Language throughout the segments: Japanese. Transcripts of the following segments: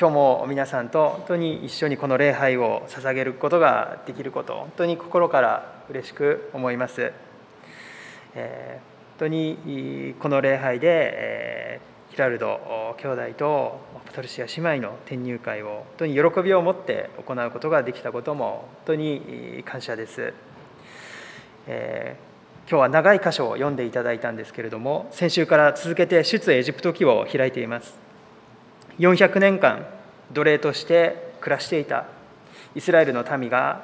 今日も皆さんと本当に一緒にこの礼拝を捧げることができること本当に心から嬉しく思います、えー、本当にこの礼拝で、えー、ヒラルド兄弟とパトルシア姉妹の転入会を本当に喜びを持って行うことができたことも本当に感謝です、えー、今日は長い箇所を読んでいただいたんですけれども先週から続けて出エジプト記を開いています。400年間奴隷として暮らしていたイスラエルの民が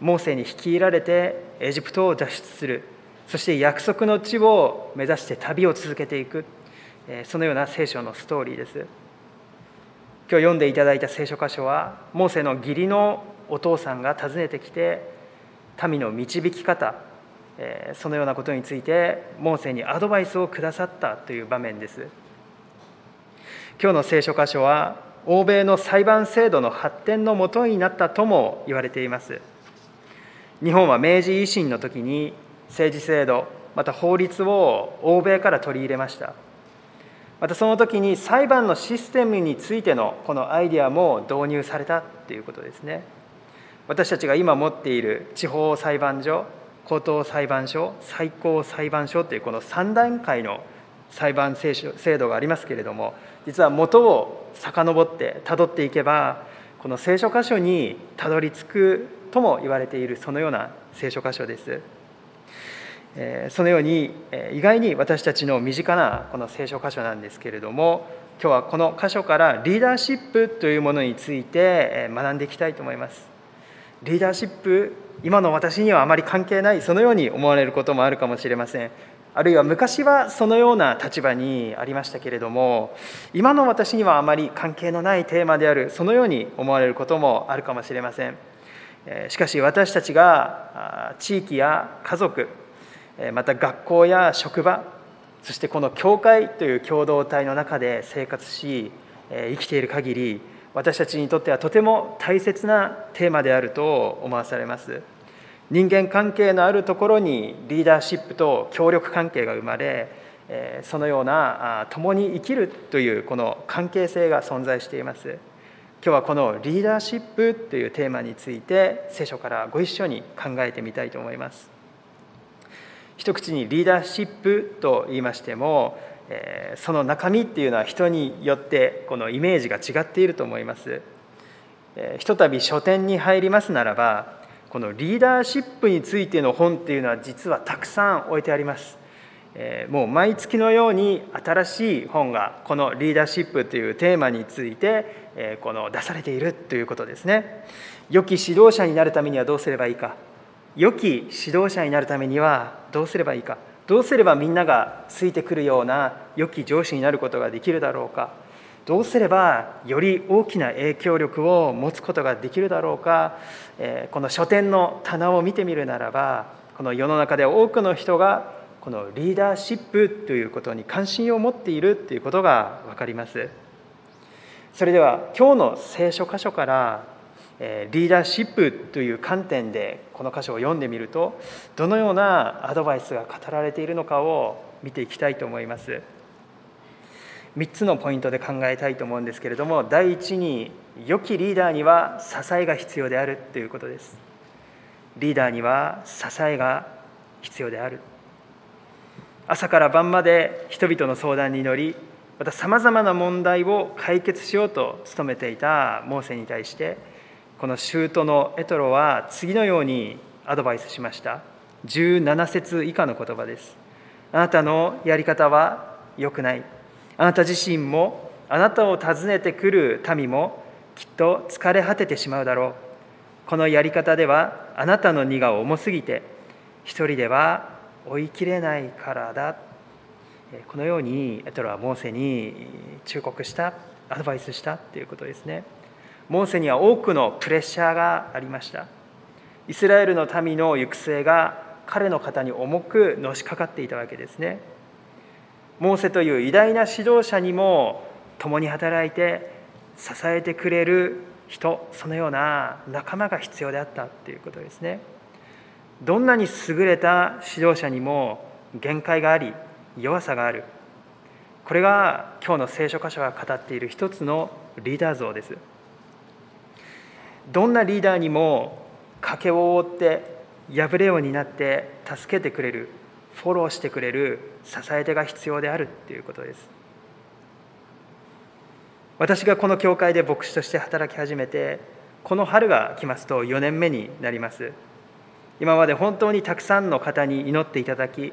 モーセに率いられてエジプトを脱出する。そして約束の地を目指して旅を続けていく。そのような聖書のストーリーです。今日読んでいただいた聖書箇所はモーセの義理のお父さんが訪ねてきて民の導き方そのようなことについてモーセにアドバイスをくださったという場面です。今日の聖書箇所は欧米の裁判制度の発展のもとになったとも言われています。日本は明治維新の時に政治制度また法律を欧米から取り入れました。またその時に裁判のシステムについてのこのアイデアも導入されたということですね。私たちが今持っている地方裁判所高等裁判所最高裁判所というこの3段階の裁判制度がありますけれども実は元を遡ってたどっていけばこの聖書箇所にたどり着くとも言われているそのような聖書箇所です。そのように意外に私たちの身近なこの聖書箇所なんですけれども今日はこの箇所からリーダーシップというものについて学んでいきたいと思います。リーダーシップ今の私にはあまり関係ないそのように思われることもあるかもしれませんあるいは昔はそのような立場にありましたけれども今の私にはあまり関係のないテーマであるそのように思われることもあるかもしれませんしかし私たちが地域や家族また学校や職場そしてこの教会という共同体の中で生活し生きている限り私たちにとってはとても大切なテーマであると思わされます。人間関係のあるところにリーダーシップと協力関係が生まれそのような共に生きるというこの関係性が存在しています。今日はこのリーダーシップというテーマについて聖書からご一緒に考えてみたいと思います。一口にリーダーシップと言いましてもその中身っていうのは人によってこのイメージが違っていると思います。ひとたび書店に入りますならばこのリーダーシップについての本っていうのは実はたくさん置いてあります。えもう毎月のように新しい本がこのリーダーシップというテーマについて、えこの出されているということですね。良き指導者になるためにはどうすればいいか良き指導者になるためにはどうすればいいかどうすればみんながついてくるような良き上司になることができるだろうかどうすればより大きな影響力を持つことができるだろうか？この書店の棚を見てみるならばこの世の中で多くの人がこのリーダーシップということに関心を持っているということが分かりますそれでは今日の聖書箇所からリーダーシップという観点でこの箇所を読んでみるとどのようなアドバイスが語られているのかを見ていきたいと思います。3つのポイントで考えたいと思うんですけれども第一に良きリーダーには支えが必要であるということです。リーダーには支えが必要である。朝から晩まで人々の相談に乗りまたさまざまな問題を解決しようと努めていたモーセに対してこの舅のエトロは次のようにアドバイスしました。17節以下の言葉です。あなたのやり方は良くない。あなた自身もあなたを訪ねてくる民もきっと疲れ果ててしまうだろう。このやり方ではあなたの荷が重すぎて一人では追いきれないからだ。このようにエトロはモーセに忠告したアドバイスしたということですね。モーセには多くのプレッシャーがありました。イスラエルの民の行く末が彼の肩に重くのしかかっていたわけですね。モーセという偉大な指導者にも共に働いて支えてくれる人そのような仲間が必要であったということですね。どんなに優れた指導者にも限界があり弱さがある。これが今日の聖書箇所が語っている一つのリーダー像です。どんなリーダーにも賭けを覆って破れを担って助けてくれるフォローしてくれる支え手が必要であるっていうことです。私がこの教会で牧師として働き始めてこの春が来ますと4年目になります。今まで本当にたくさんの方に祈っていただき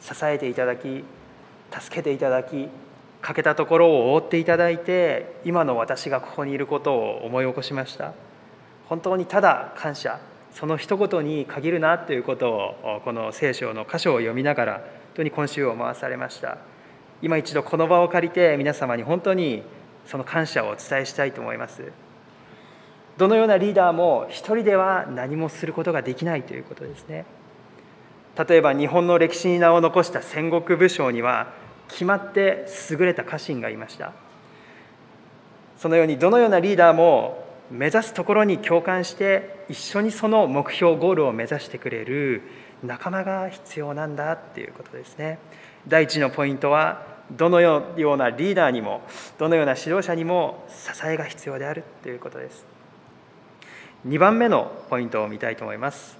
支えていただき助けていただき欠けたところを覆っていただいて今の私がここにいることを思い起こしました。本当にただ感謝。その一言に限るなということをこの聖書の箇所を読みながら本当に今週を回されました。今一度この場を借りて皆様に本当にその感謝をお伝えしたいと思います。どのようなリーダーも一人では何もすることができないということですね。例えば日本の歴史に名を残した戦国武将には決まって優れた家臣がいました。そのようにどのようなリーダーも目指すところに共感して一緒にその目標ゴールを目指してくれる仲間が必要なんだっていうことですね。第一のポイントはどのようなリーダーにもどのような指導者にも支えが必要であるということです。2番目のポイントを見たいと思います。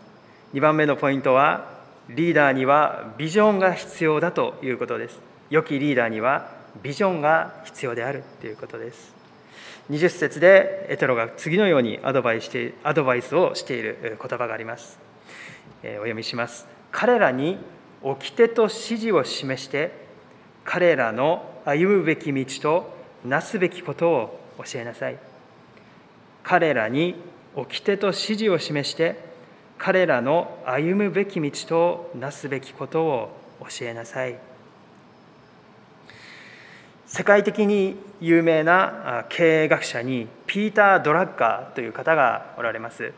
2番目のポイントはリーダーにはビジョンが必要だということです。良きリーダーにはビジョンが必要であるということです。20節でエトロが次のようにアドバイスしてアドバイスをしている言葉があります。えお読みします。彼らに掟と指示を示して彼らの歩むべき道となすべきことを教えなさい。彼らに掟と指示を示して彼らの歩むべき道となすべきことを教えなさい。世界的に有名な経営学者にピーター・ドラッガーという方がおられます、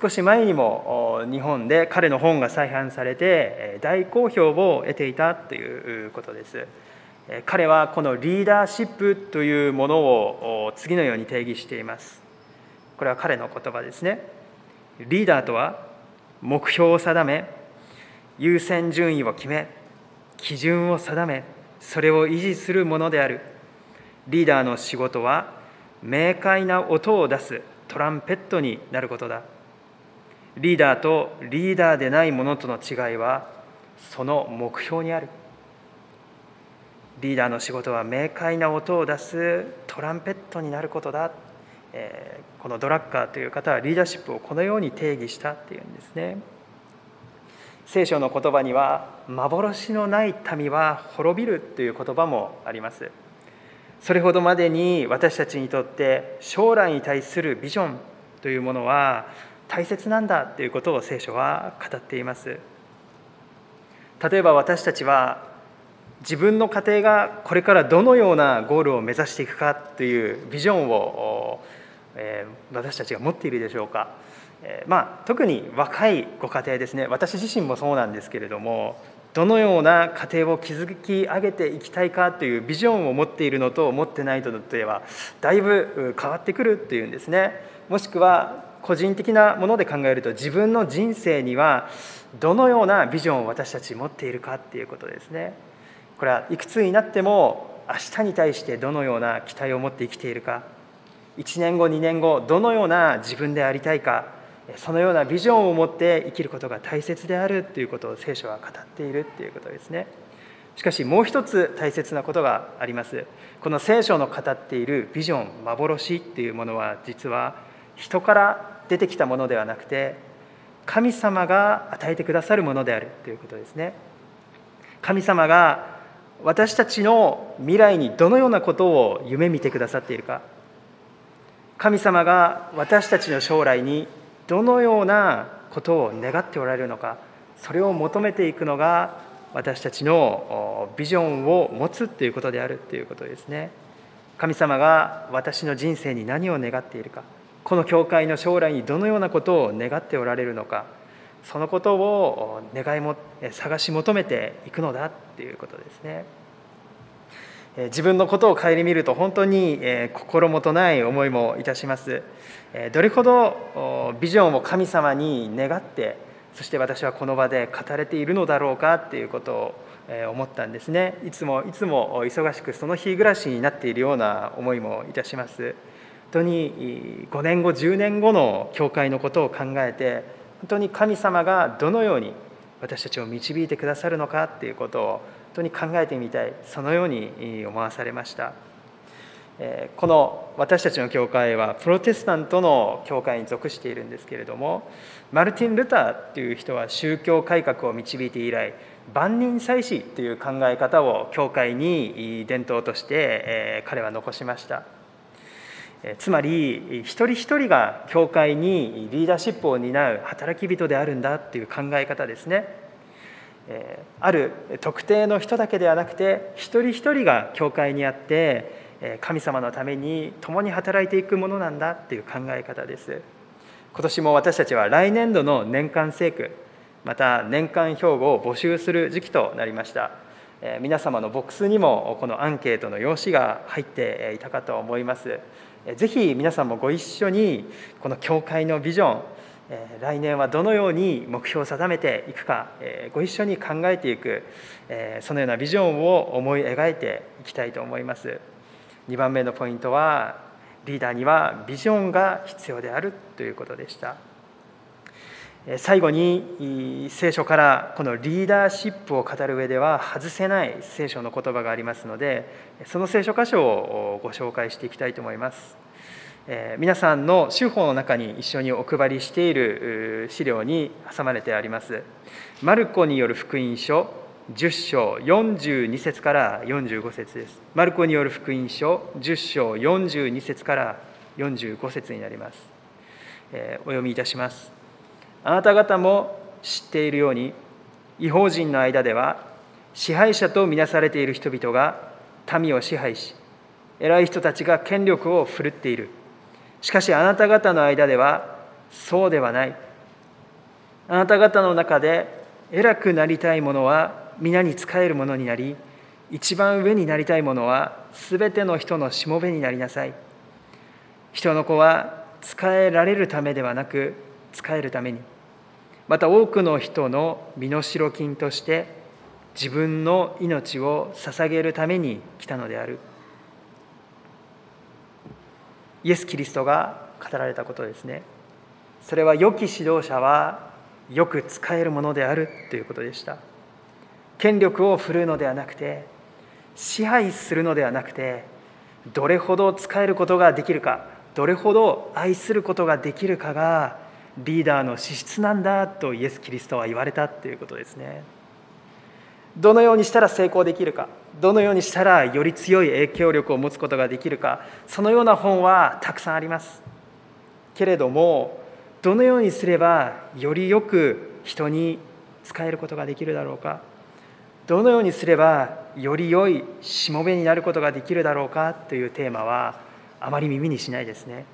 少し前にも日本で彼の本が再販されて大好評を得ていたということです。彼はこのリーダーシップというものを次のように定義しています。これは彼の言葉ですね。リーダーとは目標を定め優先順位を決め基準を定めそれを維持するものである。リーダーの仕事は明快な音を出すトランペットになることだ。リーダーとリーダーでないものとの違いはその目標にある。リーダーの仕事は明快な音を出すトランペットになることだ、えー、このドラッカーという方はリーダーシップをこのように定義したっていうんですね。聖書の言葉には幻のない民は滅びるという言葉もあります。それほどまでに私たちにとって将来に対するビジョンというものは大切なんだということを聖書は語っています。例えば私たちは自分の家庭がこれからどのようなゴールを目指していくかというビジョンを、私たちが持っているでしょうか。まあ、特に若いご家庭ですね。私自身もそうなんですけれどもどのような家庭を築き上げていきたいかというビジョンを持っているのと持ってないのとではだいぶ変わってくるっていうんですね。もしくは個人的なもので考えると自分の人生にはどのようなビジョンを私たち持っているかっていうことですね。これはいくつになっても明日に対してどのような期待を持って生きているか1年後2年後どのような自分でありたいかそのようなビジョンを持って生きることが大切であるということを聖書は語っているということですね。しかしもう一つ大切なことがあります。この聖書の語っているビジョン幻っていうものは実は人から出てきたものではなくて神様が与えてくださるものであるということですね。神様が私たちの未来にどのようなことを夢見てくださっているか。神様が私たちの将来にどのようなことを願っておられるのかそれを求めていくのが私たちのビジョンを持つということであるということですね神様が私の人生に何を願っているかこの教会の将来にどのようなことを願っておられるのかそのことを願いも探し求めていくのだっていうことですね。自分のことを顧みると本当に心もとない思いもいたします。どれほどビジョンを神様に願ってそして私はこの場で語れているのだろうかっていうことを思ったんですね。いつもいつも忙しくその日暮らしになっているような思いもいたします。本当に5年後10年後の教会のことを考えて本当に神様がどのように私たちを導いてくださるのかっていうことを当に考えてみたいそのように思わされました。この私たちの教会はプロテスタントの教会に属しているんですけれどもマルティン・ルターっていう人は宗教改革を導いて以来万人祭祀という考え方を教会に伝統として彼は残しました。つまり一人一人が教会にリーダーシップを担う働き人であるんだっていう考え方ですね。ある特定の人だけではなくて一人一人が教会にあって神様のために共に働いていくものなんだっていう考え方です。今年も私たちは来年度の年間聖句また年間標語を募集する時期となりました。皆様のボックスにもこのアンケートの用紙が入っていたかと思います。ぜひ皆さんもご一緒にこの教会のビジョン来年はどのように目標を定めていくかご一緒に考えていくそのようなビジョンを思い描いていきたいと思います。2番目のポイントはリーダーにはビジョンが必要であるということでした。最後に聖書からこのリーダーシップを語る上では外せない聖書の言葉がありますのでその聖書箇所をご紹介していきたいと思います。皆さんの州法の中に一緒にお配りしている資料に挟まれてありますマルコによる福音書10章42節から45節です。マルコによる福音書10章42節から45節になります、え、お読みいたします。あなた方も知っているように、違法人の間では支配者とみなされている人々が民を支配し、偉い人たちが権力を振るっている。しかしあなた方の間ではそうではない。あなた方の中で偉くなりたい者は皆に仕えるものになり一番上になりたいものはすべての人のしもべになりなさい。人の子は仕えられるためではなく仕えるために。また多くの人の身代金として自分の命を捧げるために来たのである。イエス・キリストが語られたことですね。それは良き指導者はよく使えるものであるということでした。権力を振るうのではなくて支配するのではなくてどれほど使えることができるかどれほど愛することができるかがリーダーの資質なんだとイエス・キリストは言われたということですね。どのようにしたら成功できるかどのようにしたらより強い影響力を持つことができるかそのような本はたくさんあります。けれどもどのようにすればよりよく人に使えることができるだろうかどのようにすればより良いしもべになることができるだろうかというテーマはあまり耳にしないですね。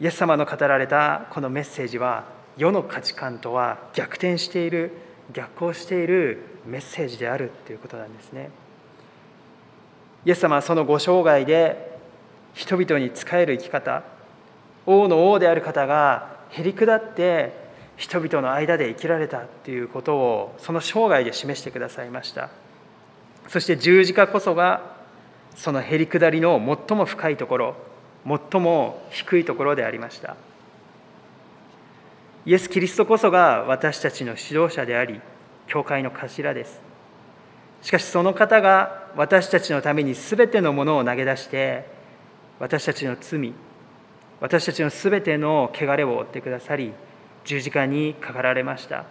イエス様の語られたこのメッセージは世の価値観とは逆転している逆行しているメッセージであるということなんですね。イエス様はそのご生涯で人々に仕える生き方王の王である方がへり下って人々の間で生きられたということをその生涯で示してくださいました。そして十字架こそがそのへり下りの最も深いところ最も低いところでありました。イエス・キリストこそが私たちの指導者であり教会の頭です。しかしその方が私たちのために全てのものを投げ出して私たちの罪私たちの全ての汚れを負ってくださり十字架にかかられました。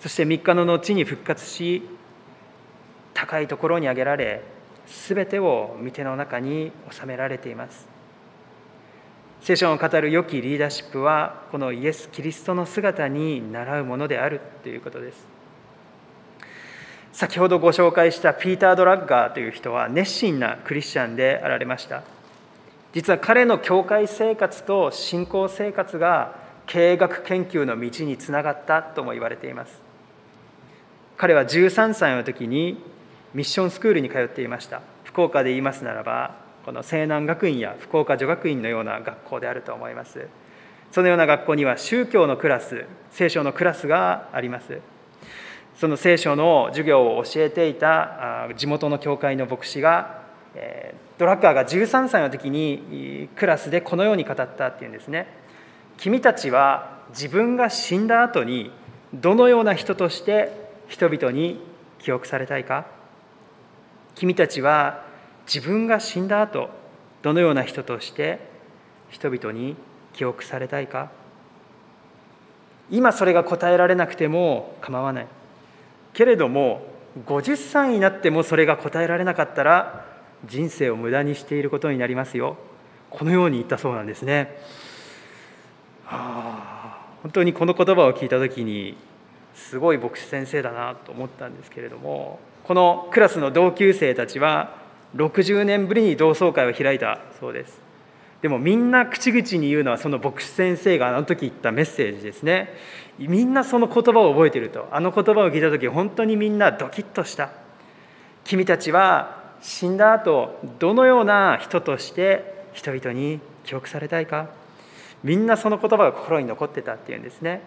そして3日の後に復活し高いところに上げられ全てを御手の中に収められています。聖書を語る良きリーダーシップはこのイエス・キリストの姿に倣うものであるということです。先ほどご紹介したピーター・ドラッガーという人は熱心なクリスチャンであられました。実は彼の教会生活と信仰生活が経営学研究の道につながったとも言われています。彼は13歳の時にミッションスクールに通っていました。福岡で言いますならばこの西南学院や福岡女学院のような学校であると思います。そのような学校には宗教のクラス聖書のクラスがあります。その聖書の授業を教えていた地元の教会の牧師がドラッカーが13歳の時にクラスでこのように語ったっていうんですね。君たちは自分が死んだ後にどのような人として人々に記憶されたいか？君たちは自分が死んだ後どのような人として人々に記憶されたいか？今それが答えられなくても構わない。けれども50歳になってもそれが答えられなかったら人生を無駄にしていることになりますよ。このように言ったそうなんですね。はあ、本当にこの言葉を聞いた時にすごい牧師先生だなと思ったんですけれどもこのクラスの同級生たちは60年ぶりに同窓会を開いたそうです。でもみんな口々に言うのはその牧師先生があの時言ったメッセージですね。みんなその言葉を覚えていると。あの言葉を聞いた時本当にみんなドキッとした。君たちは死んだ後どのような人として人々に記憶されたいか。みんなその言葉が心に残ってたっていうんですね。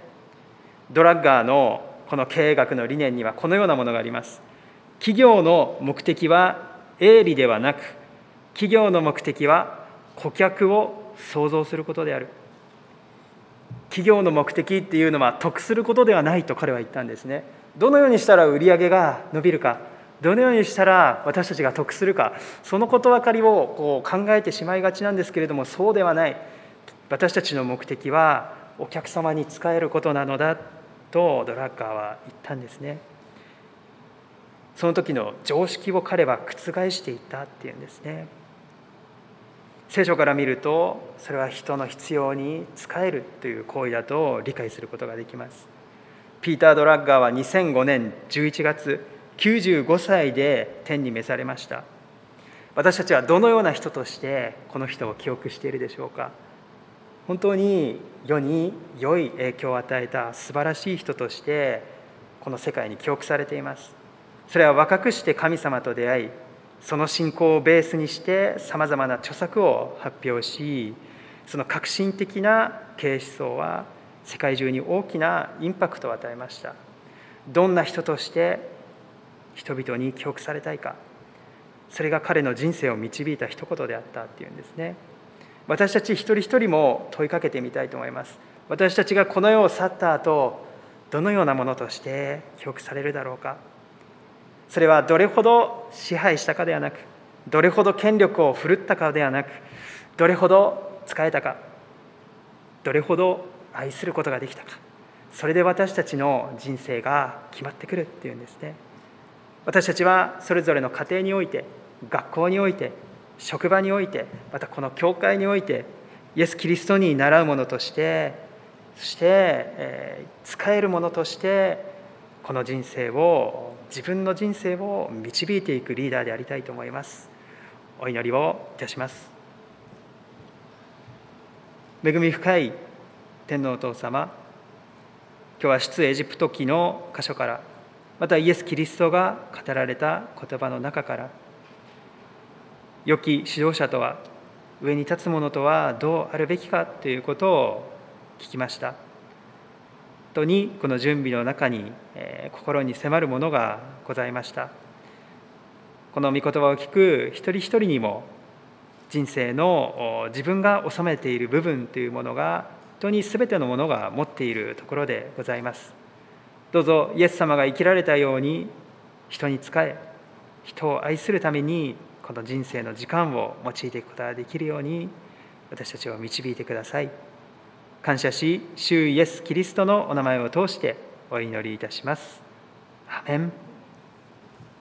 ドラッガーのこの経営学の理念にはこのようなものがあります。企業の目的は営利ではなく企業の目的は顧客を創造することである。企業の目的っていうのは得することではないと彼は言ったんですね。どのようにしたら売り上げが伸びるかどのようにしたら私たちが得するかそのことばかりをこう考えてしまいがちなんですけれどもそうではない。私たちの目的はお客様に仕えることなのだとドラッカーは言ったんですね。その時の常識を彼は覆していたっていうんですね。聖書から見るとそれは人の必要に仕えるという行為だと理解することができます。ピーター・ドラッガーは2005年11月95歳で天に召されました。私たちはどのような人としてこの人を記憶しているでしょうか。本当に世に良い影響を与えた素晴らしい人としてこの世界に記憶されています。それは若くして神様と出会いその信仰をベースにしてさまざまな著作を発表しその革新的な経営思想は世界中に大きなインパクトを与えました。どんな人として人々に記憶されたいか。それが彼の人生を導いた一言であったっていうんですね。私たち一人一人も問いかけてみたいと思います。私たちがこの世を去った後どのようなものとして記憶されるだろうか。それはどれほど支配したかではなくどれほど権力を振るったかではなくどれほど仕えたかどれほど愛することができたか。それで私たちの人生が決まってくるっていうんですね。私たちはそれぞれの家庭において学校において職場においてまたこの教会においてイエス・キリストに習うものとしてそして、えー、使えるものとしてこの人生を自分の人生を導いていくリーダーでありたいと思います。お祈りをいたします。恵み深い天皇お父様今日は出エジプト記の箇所からまたイエス・キリストが語られた言葉の中から良き指導者とは上に立つ者とはどうあるべきかということを聞きました。とにこの準備の中に、え、心に迫るものがございました。この御言葉を聞く一人一人にも人生の自分が収めている部分というものが本当に全てのものが持っているところでございます。どうぞイエス様が生きられたように人に仕え人を愛するためにこの人生の時間を用いていくことができるように私たちを導いてください。感謝し主イエス・キリストのお名前を通してお祈りいたします。アメン。